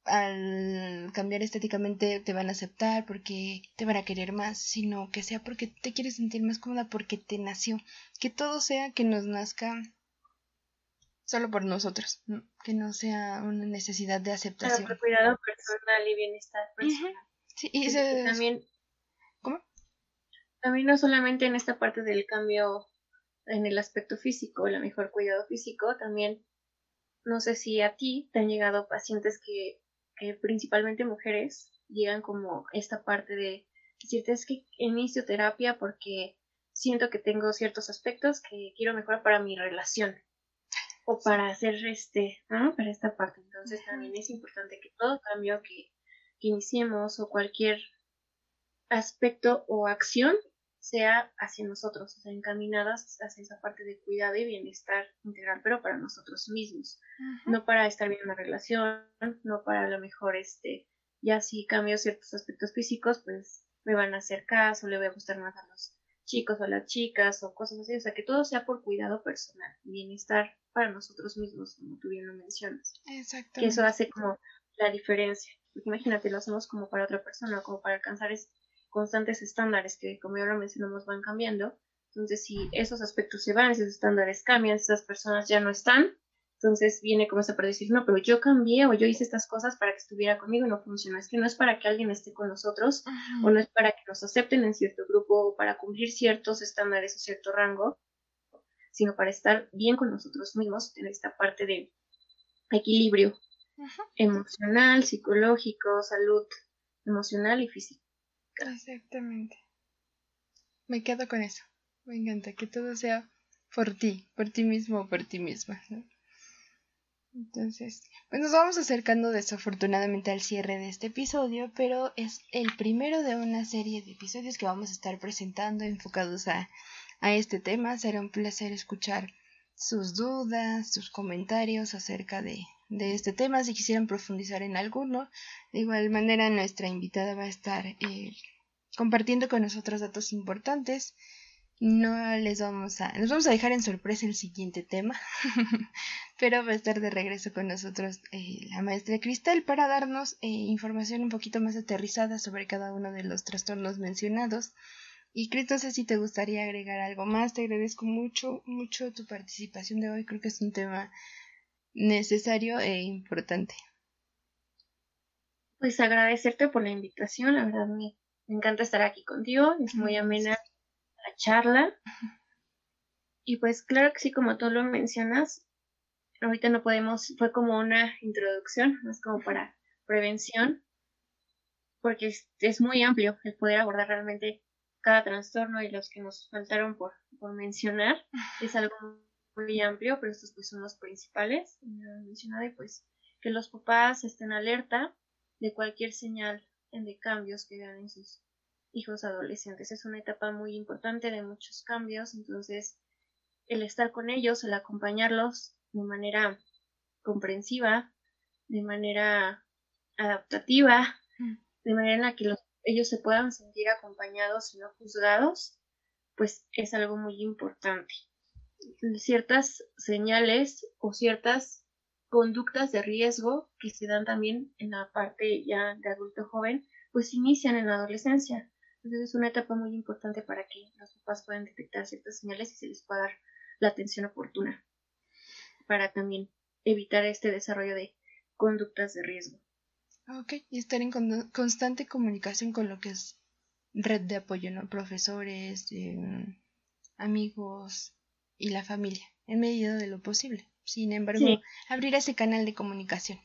al cambiar estéticamente te van a aceptar porque te van a querer más, sino que sea porque te quieres sentir más cómoda porque te nació. Que todo sea que nos nazca solo por nosotros, que no sea una necesidad de aceptación. Claro, cuidado personal y bienestar personal. Sí, y también. ¿Cómo? También no solamente en esta parte del cambio en el aspecto físico, el mejor cuidado físico, también no sé si a ti te han llegado pacientes que, que principalmente mujeres llegan como esta parte de decirte es que inicio terapia porque siento que tengo ciertos aspectos que quiero mejorar para mi relación o para hacer este, ¿no? Para esta parte. Entonces también es importante que todo cambio que, que iniciemos o cualquier aspecto o acción sea hacia nosotros, o sea, encaminadas hacia esa parte de cuidado y bienestar integral, pero para nosotros mismos, no para estar bien en una relación, no para a lo mejor, este, ya si cambio ciertos aspectos físicos, pues me van a hacer caso, le voy a gustar más a los chicos o a las chicas o cosas así, o sea, que todo sea por cuidado personal, bienestar para nosotros mismos, como tú bien lo mencionas. Exactamente. Que eso hace como la diferencia. Porque imagínate, lo hacemos como para otra persona, como para alcanzar constantes estándares que, como ya lo mencionamos, van cambiando. Entonces, si esos aspectos se van, esos estándares cambian, esas personas ya no están, entonces viene como esa para decir, no, pero yo cambié o yo hice estas cosas para que estuviera conmigo y no funciona. Es que no es para que alguien esté con nosotros o no es para que nos acepten en cierto grupo o para cumplir ciertos estándares o cierto rango, sino para estar bien con nosotros mismos, tener esta parte de equilibrio emocional, psicológico, salud emocional y física. Exactamente. Me quedo con eso. Me encanta que todo sea por ti, por ti mismo o por ti misma. Entonces, pues nos vamos acercando desafortunadamente al cierre de este episodio, pero es el primero de una serie de episodios que vamos a estar presentando enfocados a, a este tema. Será un placer escuchar sus dudas, sus comentarios acerca de, de este tema, si quisieran profundizar en alguno. De igual manera, nuestra invitada va a estar eh, compartiendo con nosotros datos importantes no les vamos a, nos vamos a dejar en sorpresa el siguiente tema, *laughs* pero va a estar de regreso con nosotros eh, la maestra Cristal para darnos eh, información un poquito más aterrizada sobre cada uno de los trastornos mencionados. Y Cris, no sé si te gustaría agregar algo más, te agradezco mucho, mucho tu participación de hoy, creo que es un tema necesario e importante. Pues agradecerte por la invitación, la verdad me, me encanta estar aquí contigo, es muy amena charla. Y pues claro que sí, como tú lo mencionas, ahorita no podemos, fue como una introducción, es como para prevención, porque es, muy amplio el poder abordar realmente cada trastorno y los que nos faltaron por, por mencionar. Es algo muy amplio, pero estos pues son los principales, mencionado, y pues que los papás estén alerta de cualquier señal de cambios que vean en sus hijos adolescentes. Es una etapa muy importante de muchos cambios, entonces el estar con ellos, el acompañarlos de manera comprensiva, de manera adaptativa, mm. de manera en la que ellos se puedan sentir acompañados y no juzgados, pues es algo muy importante. Ciertas señales o ciertas conductas de riesgo que se dan también en la parte ya de adulto joven, pues inician en la adolescencia. Entonces es una etapa muy importante para que los papás puedan detectar ciertas señales y se les pueda dar la atención oportuna para también evitar este desarrollo de conductas de riesgo. Ok, y estar en constante comunicación con lo que es red de apoyo, ¿no? Profesores, em, amigos y la familia, en medida de lo posible. Sin embargo, abrir ese canal de comunicación.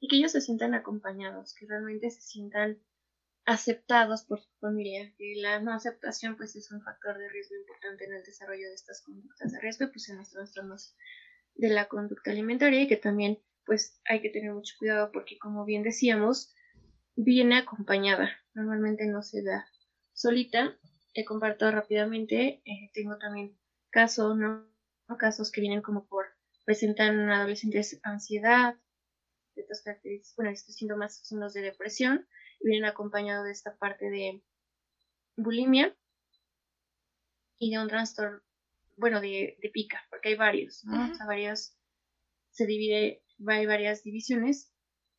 Y que ellos se sientan acompañados, que realmente se sientan aceptados por su familia y la no aceptación pues es un factor de riesgo importante en el desarrollo de estas conductas de riesgo pues en los trastornos de la conducta alimentaria y que también pues hay que tener mucho cuidado porque como bien decíamos viene acompañada. Normalmente no se da solita. He compartido rápidamente eh, tengo también casos no casos que vienen como por presentar en adolescentes ansiedad de estas características bueno estos síntomas son los de depresión vienen acompañado de esta parte de bulimia y de un trastorno, bueno, de, pica, porque hay varios, ¿no? O sea, varios, se divide, hay varias divisiones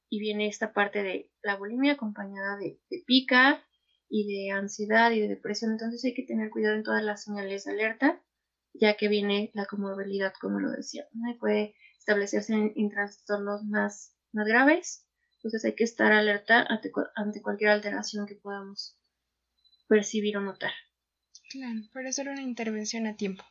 y viene esta parte de la bulimia acompañada de, pica y de ansiedad y de depresión. Entonces hay que tener cuidado en todas las señales de alerta, ya que viene la comorbilidad, como lo decía. ¿no? puede establecerse en, trastornos más, más graves. Entonces hay que estar alerta ante, cualquier alteración que podamos percibir o notar. Claro, para hacer una intervención a tiempo.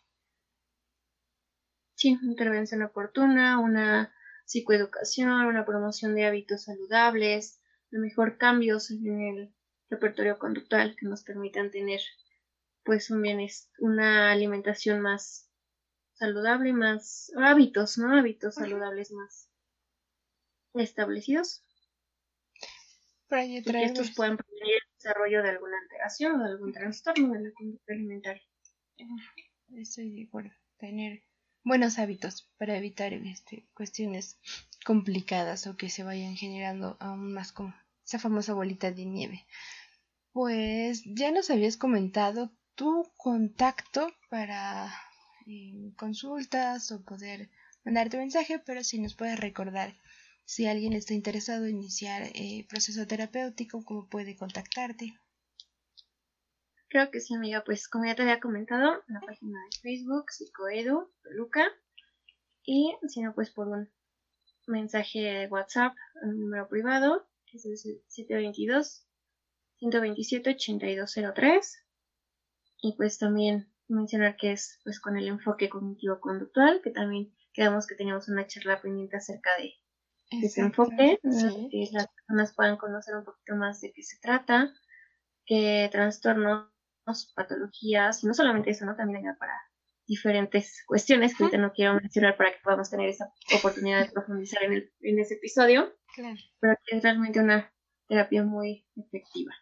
Sí, intervención oportuna, una psicoeducación, una promoción de hábitos saludables, a lo mejor cambios en el repertorio conductual que nos permitan tener pues un bienes, una alimentación más saludable, más hábitos, ¿no? Hábitos saludables más establecidos. Para que estos puedan prevenir el desarrollo de alguna alteración o de algún trastorno de la conducta alimentaria. Estoy de acuerdo. Tener buenos hábitos para evitar este, cuestiones complicadas o que se vayan generando aún más como esa famosa bolita de nieve. Pues ya nos habías comentado tu contacto para eh, consultas o poder mandarte mensaje, pero si nos puedes recordar si alguien está interesado en iniciar eh, proceso terapéutico, cómo puede contactarte. Creo que sí, amiga. Pues como ya te había comentado, en la página de Facebook, Psicoedu, Luca. Y si no, pues por un mensaje de WhatsApp, un número privado, que es el 722 127 8203. Y pues también mencionar que es pues con el enfoque cognitivo-conductual, que también quedamos que teníamos una charla pendiente acerca de, ese enfoque, que las personas puedan conocer un poquito más de qué se trata, qué trastornos patologías, y no solamente eso, ¿no? También hay para diferentes cuestiones que ahorita no quiero mencionar para que podamos tener esa oportunidad de profundizar en, el, en ese episodio, claro. pero que es realmente una terapia muy efectiva.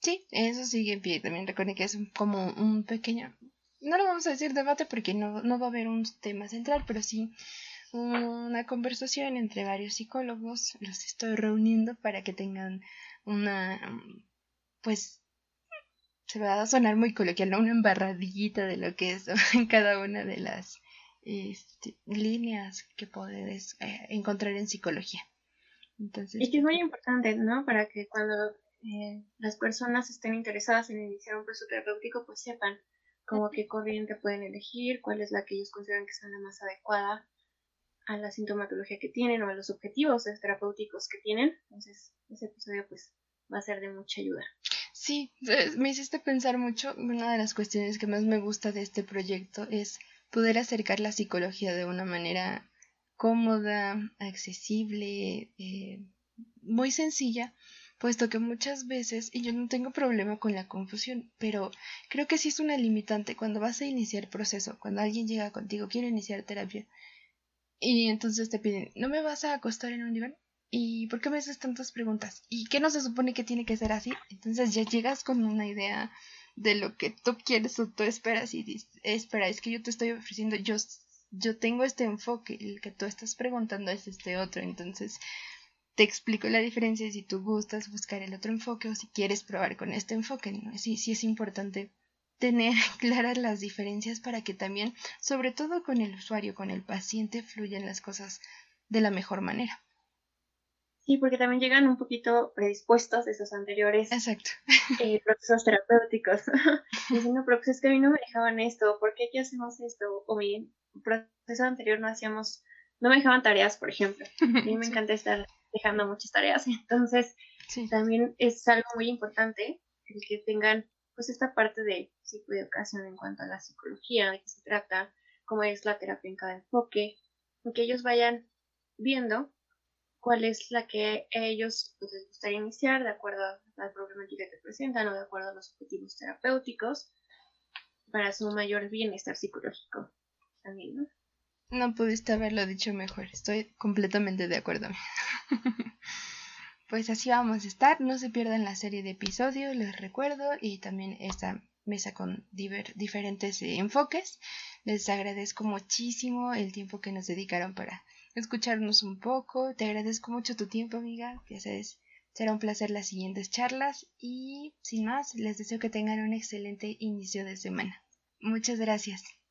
Sí, eso sigue en pie. También recuerden que es como un pequeño, no lo vamos a decir debate porque no, no va a haber un tema central, pero sí una conversación entre varios psicólogos. Los estoy reuniendo para que tengan una, pues, se va a sonar muy coloquial, ¿no? Una embarradillita de lo que es *laughs* en cada una de las este, líneas que puedes eh, encontrar en psicología. Entonces, y que es muy importante, ¿no? Para que cuando eh, las personas estén interesadas en iniciar un proceso terapéutico, pues sepan como qué corriente pueden elegir, cuál es la que ellos consideran que sea la más adecuada a la sintomatología que tienen o a los objetivos terapéuticos que tienen. Entonces, ese episodio pues va a ser de mucha ayuda. Sí, eh, me hiciste pensar mucho. Una de las cuestiones que más me gusta de este proyecto es poder acercar la psicología de una manera cómoda, accesible, eh, muy sencilla, puesto que muchas veces, y yo no tengo problema con la confusión, pero creo que sí es una limitante cuando vas a iniciar proceso, cuando alguien llega contigo, quiere iniciar terapia, y entonces te piden, ¿no me vas a acostar en un diván? ¿Y por qué me haces tantas preguntas? ¿Y qué no se supone que tiene que ser así? Entonces ya llegas con una idea de lo que tú quieres o tú esperas y dices, espera, es que yo te estoy ofreciendo, yo, yo tengo este enfoque, el que tú estás preguntando es este otro, entonces te explico la diferencia si tú gustas buscar el otro enfoque o si quieres probar con este enfoque, ¿no? Sí, sí es importante tener *laughs* claras las diferencias para que también, sobre todo con el usuario, con el paciente, fluyan las cosas de la mejor manera. Sí, porque también llegan un poquito predispuestos de esos anteriores Exacto. Eh, *laughs* procesos terapéuticos. *laughs* Diciendo, pero pues es que a mí no me dejaban esto, ¿por qué aquí hacemos esto? O mi proceso anterior no hacíamos, no me dejaban tareas, por ejemplo. A mí me *laughs* encanta estar dejando muchas tareas. Entonces, también es algo muy importante el que tengan pues esta parte de psicoeducación en cuanto a la psicología, de qué se trata, cómo es la terapia en cada enfoque, que ellos vayan viendo cuál es la que ellos pues, les gustaría iniciar de acuerdo a la problemática que presentan o de acuerdo a los objetivos terapéuticos para su mayor bienestar psicológico también, ¿no? No pudiste haberlo dicho mejor, estoy completamente de acuerdo. *laughs* pues así vamos a estar, no se pierdan la serie de episodios, les recuerdo, y también esta mesa con diferentes enfoques. Les agradezco muchísimo el tiempo que nos dedicaron para escucharnos un poco. Te agradezco mucho tu tiempo, amiga. Ya sabes, será un placer las siguientes charlas y sin más, les deseo que tengan un excelente inicio de semana. Muchas gracias.